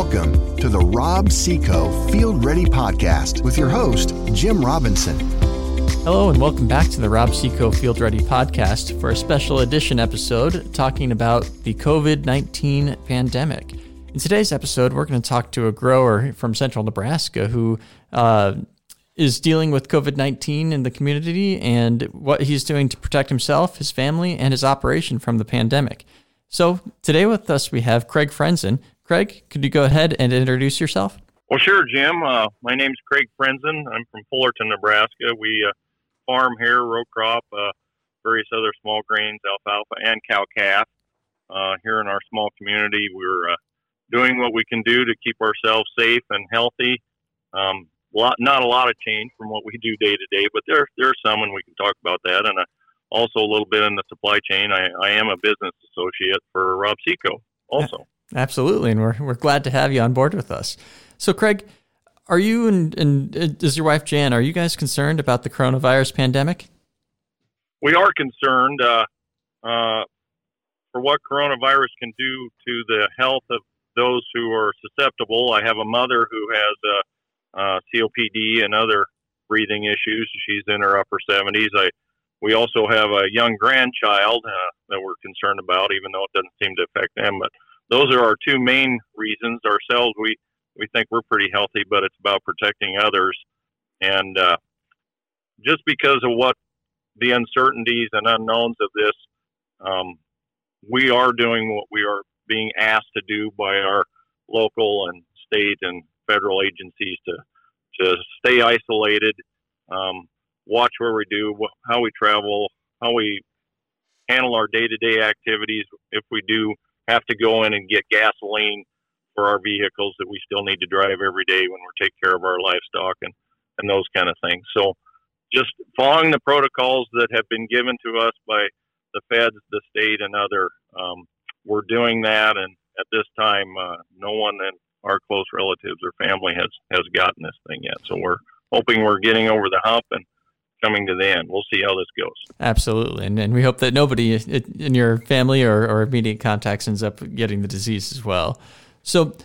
Welcome to the Rob-See-Co Field Ready Podcast with your host, Jim Robinson. Hello, and welcome back to the Rob-See-Co Field Ready Podcast for a special edition episode talking about the COVID 19 pandemic. In today's episode, we're going to talk to a grower from central Nebraska who uh, is dealing with COVID 19 in the community and what he's doing to protect himself, his family, and his operation from the pandemic. So, today with us, we have Craig Frenzen. Craig, could you go ahead and introduce yourself? Well, sure, Jim. Uh, my name's Craig Frenzen. I'm from Fullerton, Nebraska. We uh, farm here, row crop, uh, various other small grains, alfalfa, and cow calf. Uh, here in our small community, we're uh, doing what we can do to keep ourselves safe and healthy. Um, lot, not a lot of change from what we do day to day, but there there's some, and we can talk about that. And uh, also a little bit in the supply chain. I, I am a business associate for Rob-See-Co, also. Absolutely, and we're we're glad to have you on board with us. So, Craig, are you and, and is your wife Jan? Are you guys concerned about the coronavirus pandemic? We are concerned uh, uh, for what coronavirus can do to the health of those who are susceptible. I have a mother who has uh, uh, COPD and other breathing issues. She's in her upper 70s. I we also have a young grandchild uh, that we're concerned about, even though it doesn't seem to affect them. But those are our two main reasons. Ourselves, we we think we're pretty healthy, but it's about protecting others. And uh, just because of what the uncertainties and unknowns of this, um, we are doing what we are being asked to do by our local and state and federal agencies to to stay isolated, um, watch where we do, how we travel, how we handle our day-to-day activities. If we do have to go in and get gasoline for our vehicles that we still need to drive every day when we're taking care of our livestock and and those kind of things. So, just following the protocols that have been given to us by the feds, the state, and other, um, we're doing that. And at this time, uh, no one in our close relatives or family has has gotten this thing yet. So we're hoping we're getting over the hump and coming to the end. We'll see how this goes. Absolutely, and, and we hope that nobody in your family or, or immediate contacts ends up getting the disease as well. So,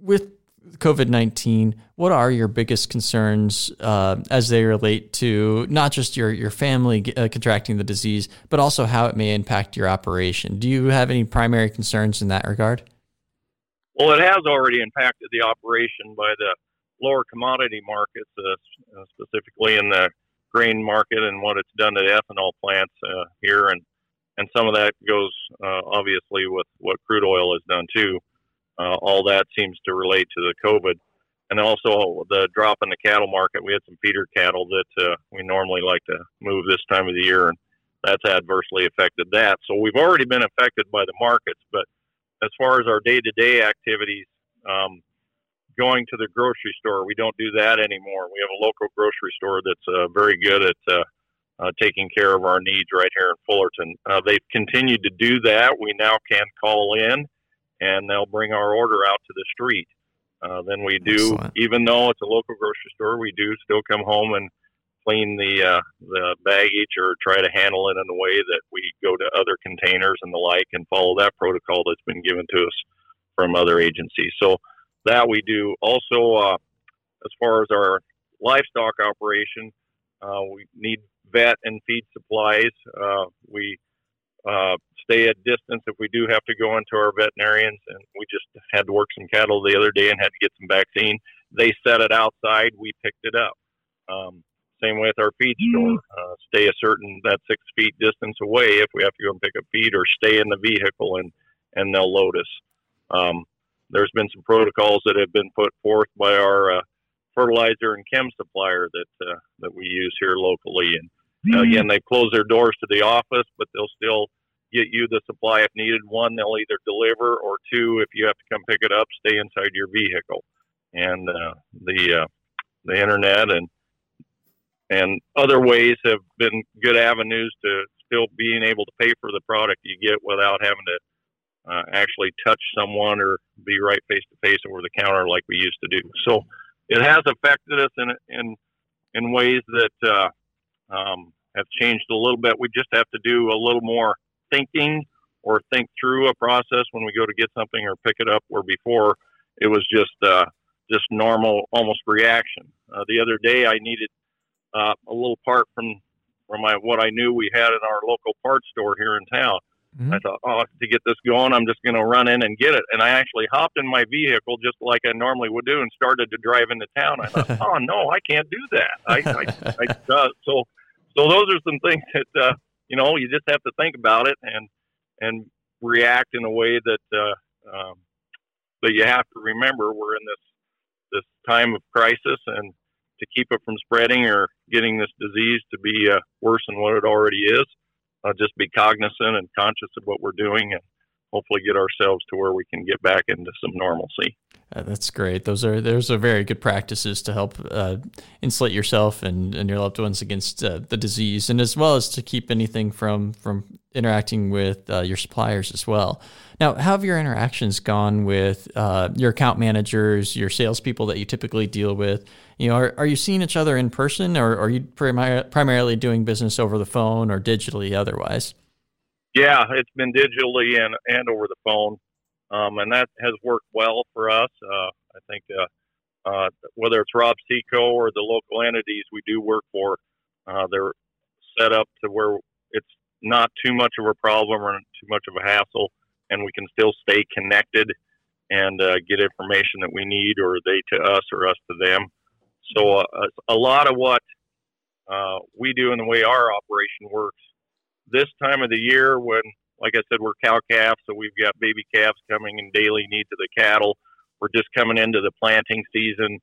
with COVID 19, what are your biggest concerns uh, as they relate to not just your, your family uh, contracting the disease, but also how it may impact your operation? Do you have any primary concerns in that regard? Well, it has already impacted the operation by the lower commodity markets, uh, specifically in the grain market and what it's done to the ethanol plants uh, here, and and some of that goes uh, obviously with what crude oil has done too. Uh, all that seems to relate to the COVID, and also the drop in the cattle market. We had some feeder cattle that uh, we normally like to move this time of the year, and that's adversely affected that. So we've already been affected by the markets, but as far as our day-to-day activities, um, going to the grocery store, we don't do that anymore. We have a local grocery store that's uh, very good at uh, uh, taking care of our needs right here in Fullerton. Uh, they've continued to do that. We now can call in, and they'll bring our order out to the street. Uh, then we do, Excellent. even though it's a local grocery store, we do still come home and clean the uh, the baggage or try to handle it in a way that we go to other containers and the like and follow that protocol that's been given to us from other agencies. So that we do. Also, uh, as far as our livestock operation, uh, we need vet and feed supplies. Uh, we uh, stay at distance if we do have to go into our veterinarians. And we just had to work some cattle the other day and had to get some vaccine. They set it outside. We picked it up. Um, same with our feed store. Uh, stay a certain that six feet distance away if we have to go and pick up feed, or stay in the vehicle and and they'll load us. Um, there's been some protocols that have been put forth by our uh, fertilizer and chem supplier that uh, that we use here locally. And uh, again, they close their doors to the office, but they'll still get you the supply if needed. One, they'll either deliver, or two, if you have to come pick it up, stay inside your vehicle. And uh, the uh, the internet and and other ways have been good avenues to still being able to pay for the product you get without having to uh, actually touch someone or be right face to face over the counter like we used to do. So it has affected us in in in ways that uh, um, have changed a little bit. We just have to do a little more thinking or think through a process when we go to get something or pick it up. Where before it was just uh, just normal, almost reaction. Uh, the other day, I needed uh, a little part from from my what I knew we had in our local parts store here in town. Mm-hmm. I thought, oh, to get this going, I'm just going to run in and get it. And I actually hopped in my vehicle just like I normally would do and started to drive into town. I thought, oh no, I can't do that. I, I, I uh, so so those are some things that uh, you know you just have to think about it and and react in a way that uh, um, that you have to remember we're in this this time of crisis and to keep it from spreading or getting this disease to be uh, worse than what it already is. Uh, just be cognizant and conscious of what we're doing and hopefully get ourselves to where we can get back into some normalcy. Uh, that's great. Those are those are very good practices to help uh, insulate yourself and, and your loved ones against uh, the disease, and as well as to keep anything from from interacting with uh, your suppliers as well. Now, how have your interactions gone with uh, your account managers, your salespeople that you typically deal with? You know, are, are you seeing each other in person, or are you primar- primarily doing business over the phone or digitally otherwise? Yeah, it's been digitally and and over the phone um, and that has worked well for us. Uh, I think uh, uh, whether it's Rob Seco or the local entities we do work for, uh, they're set up to where it's not too much of a problem or too much of a hassle, and we can still stay connected and uh, get information that we need, or they to us, or us to them. So uh, a lot of what we do and the way our operation works this time of the year when like I said, we're cow calf, so we've got baby calves coming in daily need to the cattle. We're just coming into the planting season,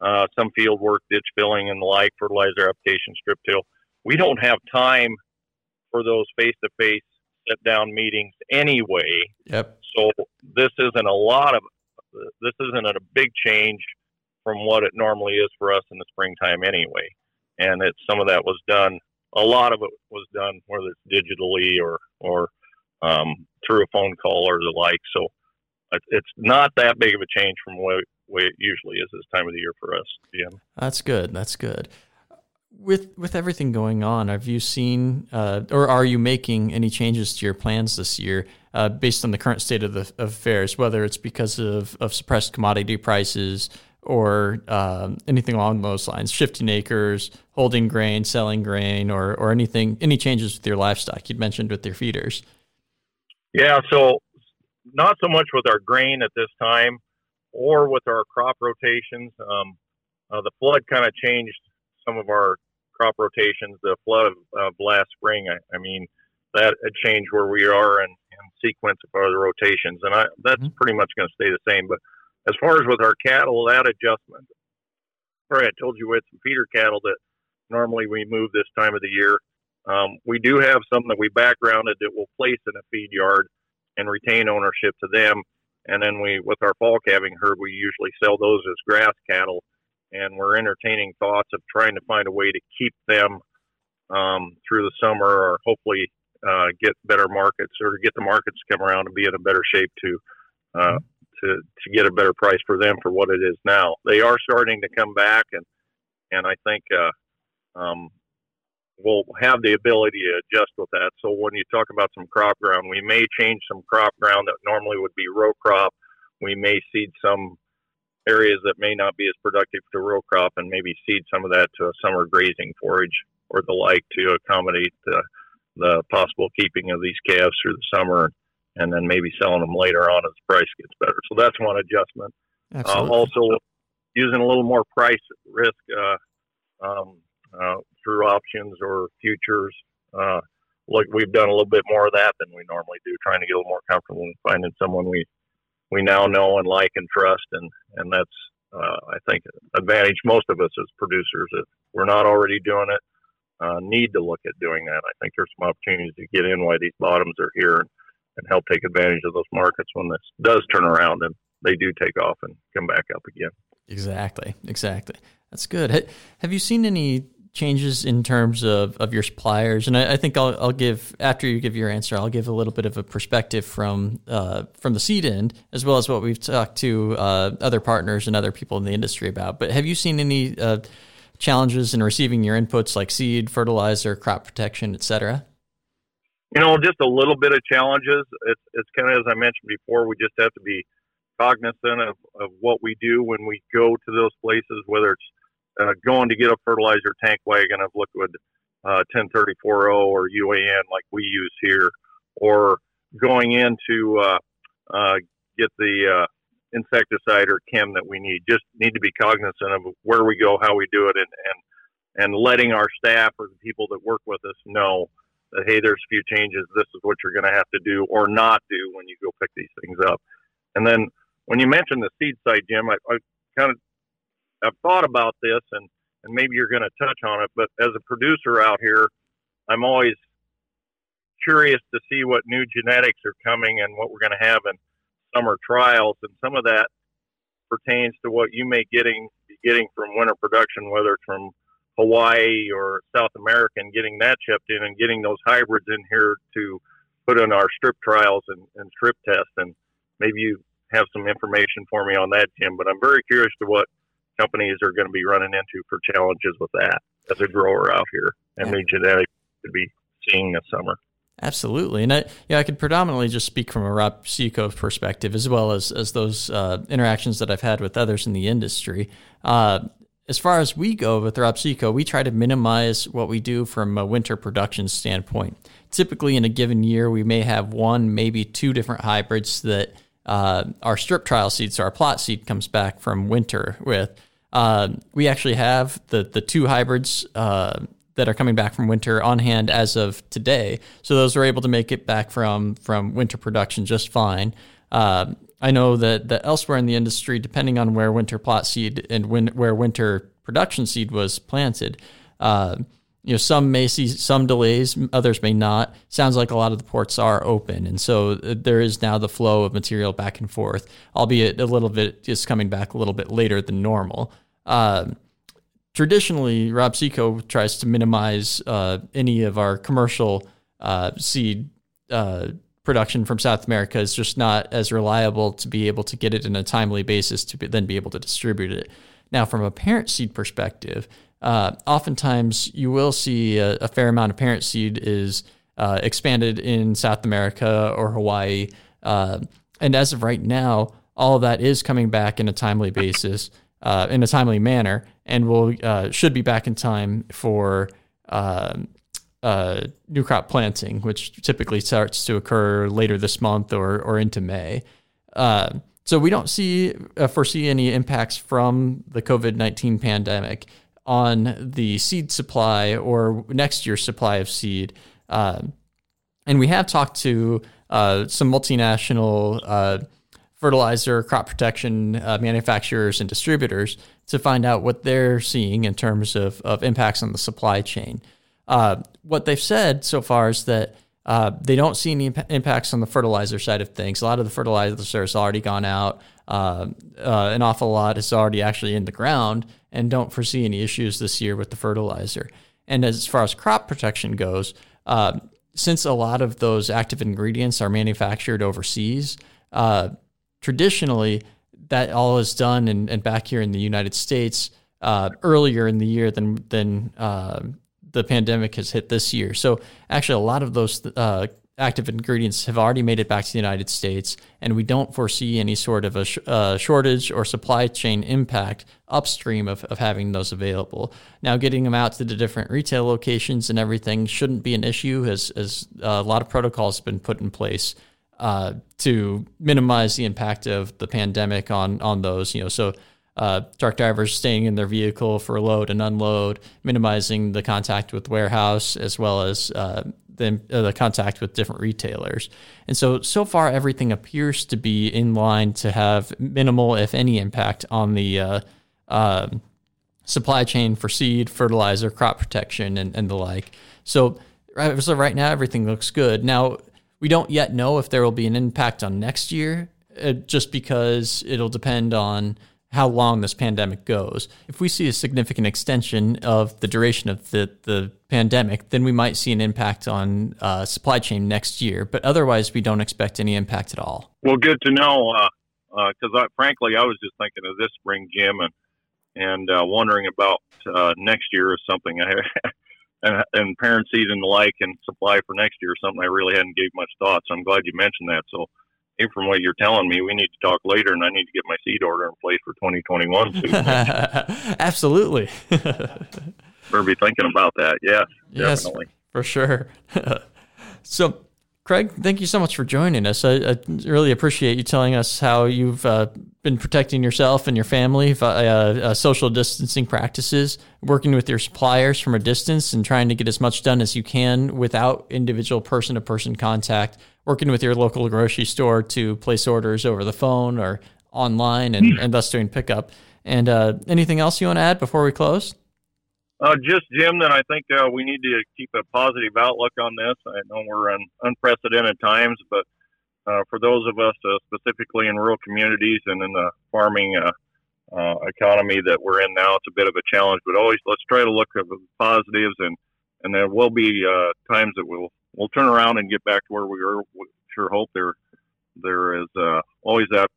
uh, some field work, ditch filling, and the like, fertilizer application, strip till. We don't have time for those face to face sit down meetings anyway. Yep. So this isn't a lot of this isn't a big change from what it normally is for us in the springtime anyway. And some of that was done. A lot of it was done whether it's digitally or or um, through a phone call or the like. So it's not that big of a change from what way it usually is this time of the year for us. Yeah, that's good. That's good. With with everything going on, have you seen uh, or are you making any changes to your plans this year uh, based on the current state of the of affairs? Whether it's because of, of suppressed commodity prices or um, anything along those lines, shifting acres, holding grain, selling grain, or or anything, any changes with your livestock? You'd mentioned with your feeders. Yeah, so not so much with our grain at this time or with our crop rotations. Um, uh, the flood kind of changed some of our crop rotations. The flood of uh, last spring, I, I, mean, that changed where we are in, in sequence of other rotations, and I, that's mm-hmm. pretty much going to stay the same. But as far as with our cattle, that adjustment, right, I told you we had some feeder cattle that normally we move this time of the year. Um, we do have some that we backgrounded that we'll place in a feed yard and retain ownership to them. And then we, with our fall calving herd, we usually sell those as grass cattle. And we're entertaining thoughts of trying to find a way to keep them um, through the summer, or hopefully uh, get better markets, or get the markets to come around and be in a better shape to uh, to to get a better price for them for what it is now. They are starting to come back, and and I think uh, um, will have the ability to adjust with that. So when you talk about some crop ground, we may change some crop ground that normally would be row crop. We may seed some areas that may not be as productive to row crop and maybe seed some of that to a summer grazing forage or the like to accommodate the, the possible keeping of these calves through the summer and then maybe selling them later on as the price gets better. So that's one adjustment. Uh, also, using a little more price risk uh, um, uh, through options or futures. Uh, look, we've done a little bit more of that than we normally do, trying to get a little more comfortable in finding someone we we now know and like and trust, and and that's uh, I think advantage most of us as producers if we're not already doing it. Uh, need to look at doing that. I think there's some opportunities to get in while these bottoms are here and, and help take advantage of those markets when this does turn around and they do take off and come back up again. Exactly, exactly. That's good. Have you seen any changes in terms of, of your suppliers? And I, I, think I'll, I'll give after you give your answer, I'll give a little bit of a perspective from uh, from the seed end as well as what we've talked to uh, other partners and other people in the industry about. But have you seen any uh, challenges in receiving your inputs like seed, fertilizer, crop protection, et cetera? You know, just a little bit of challenges. It's it's kind of as I mentioned before. We just have to be cognizant of, of what we do when we go to those places, whether it's uh, going to get a fertilizer tank wagon of liquid uh, 10340 or UAN like we use here, or going in to uh, uh, get the uh, insecticide or chem that we need. Just need to be cognizant of where we go, how we do it, and and, and letting our staff or the people that work with us know that hey, there's a few changes. This is what you're going to have to do or not do when you go pick these things up. And then when you mentioned the seed site, Jim, I, I kind of I've thought about this, and and maybe you're going to touch on it. But as a producer out here, I'm always curious to see what new genetics are coming and what we're going to have in summer trials, and some of that pertains to what you may getting be getting from winter production, whether it's from Hawaii or South America, and getting that shipped in and getting those hybrids in here to put in our strip trials and, and strip tests. And maybe you have some information for me on that, Jim. But I'm very curious to what companies are going to be running into for challenges with that as a grower out here and yeah. the genetics to be seeing this summer. Absolutely, and I, yeah, I could predominantly just speak from a Rob-See-Co perspective, as well as as those uh, interactions that I've had with others in the industry. Uh, as far as we go with Rob-See-Co, we try to minimize what we do from a winter production standpoint. Typically, in a given year, we may have one, maybe two different hybrids that uh, our strip trial seed, so our plot seed, comes back from winter with. Uh, we actually have the the two hybrids uh, that are coming back from winter on hand as of today. So those are able to make it back from from winter production just fine. Uh, I know that, that elsewhere in the industry, depending on where winter plot seed and when, where winter production seed was planted, uh, you know, some may see some delays, others may not. Sounds like a lot of the ports are open, and so uh, there is now the flow of material back and forth, albeit a little bit just coming back a little bit later than normal. Uh, traditionally, Rob-See-Co tries to minimize uh, any of our commercial uh, seed uh, production from South America. is just not as reliable to be able to get it in a timely basis to be, then be able to distribute it. Now, from a parent seed perspective, uh, oftentimes you will see a, a, fair amount of parent seed is uh, expanded in South America or Hawaii. Uh, and as of right now, all of that is coming back in a timely basis uh, in a timely manner, and will uh, should be back in time for uh, new crop planting, which typically starts to occur later this month or or into May. So we don't see uh, foresee any impacts from the COVID nineteen pandemic on the seed supply or next year's supply of seed. and we have talked to some multinational fertilizer, crop protection uh, manufacturers, and distributors to find out what they're seeing in terms of, of impacts on the supply chain. Uh, what they've said so far is that uh, they don't see any imp- impacts on the fertilizer side of things. A lot of the fertilizer has already gone out. Uh, uh, an awful lot is already actually in the ground, and don't foresee any issues this year with the fertilizer. And as far as crop protection goes, uh, since a lot of those active ingredients are manufactured overseas, uh, traditionally that all is done and, and back here in the United States uh, earlier in the year than than uh, the pandemic has hit this year. So actually, a lot of those uh, active ingredients have already made it back to the United States, and we don't foresee any sort of a sh- uh, shortage or supply chain impact upstream of, of having those available. Now, getting them out to the different retail locations and everything shouldn't be an issue, as as a lot of protocols have been put in place uh, to minimize the impact of the pandemic on on those. You know, so uh, truck drivers staying in their vehicle for load and unload, minimizing the contact with warehouse as well as uh, the, uh, the contact with different retailers. And so, so far, everything appears to be in line to have minimal, if any, impact on the uh, um, supply chain for seed, fertilizer, crop protection, and, and the like. So, so right now, everything looks good. Now, we don't yet know if there will be an impact on next year, uh, just because it'll depend on how long this pandemic goes. If we see a significant extension of the duration of the, the pandemic, then we might see an impact on uh, supply chain next year. But otherwise, we don't expect any impact at all. Well, good to know. Because uh, uh, frankly, I was just thinking of this spring, Jim, and and uh, wondering about uh, next year or something. I and, and parent seed and the like and supply for next year or something I really hadn't gave much thought. So I'm glad you mentioned that. So from what you're telling me, we need to talk later, and I need to get my seed order in place for 2021. Absolutely. Better be thinking about that. Yes, yes definitely. For sure. so, Craig, thank you so much for joining us. I, I really appreciate you telling us how you've uh, been protecting yourself and your family via uh, social distancing practices, working with your suppliers from a distance, and trying to get as much done as you can without individual person to person contact, working with your local grocery store to place orders over the phone or online and, and thus doing pickup. And uh, anything else you want to add before we close? Uh, just Jim, that I think uh, we need to keep a positive outlook on this. I know we're in unprecedented times, but uh, for those of us uh, specifically in rural communities and in the farming uh, uh, economy that we're in now, it's a bit of a challenge. But always let's try to look at the positives, and and there will be times that we'll we'll turn around and get back to where we were. We sure hope there there is always that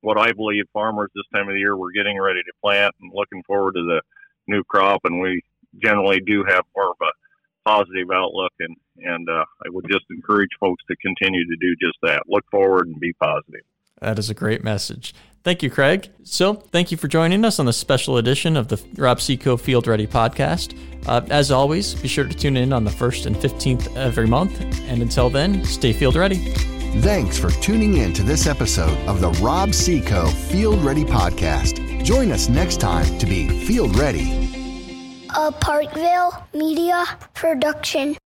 what I believe farmers this time of the year we're getting ready to plant and looking forward to the new crop, and we generally do have more of a positive outlook. And and uh, I would just encourage folks to continue to do just that. Look forward and be positive. That is a great message. Thank you, Craig. So, thank you for joining us on this special edition of the Rob-See-Co Field Ready podcast. Uh, as always, be sure to tune in on the 1st and 15th every month. And until then, stay field ready. Thanks for tuning in to this episode of the Rob Seco Field Ready podcast. Join us next time to be field ready. A Parkville Media Production.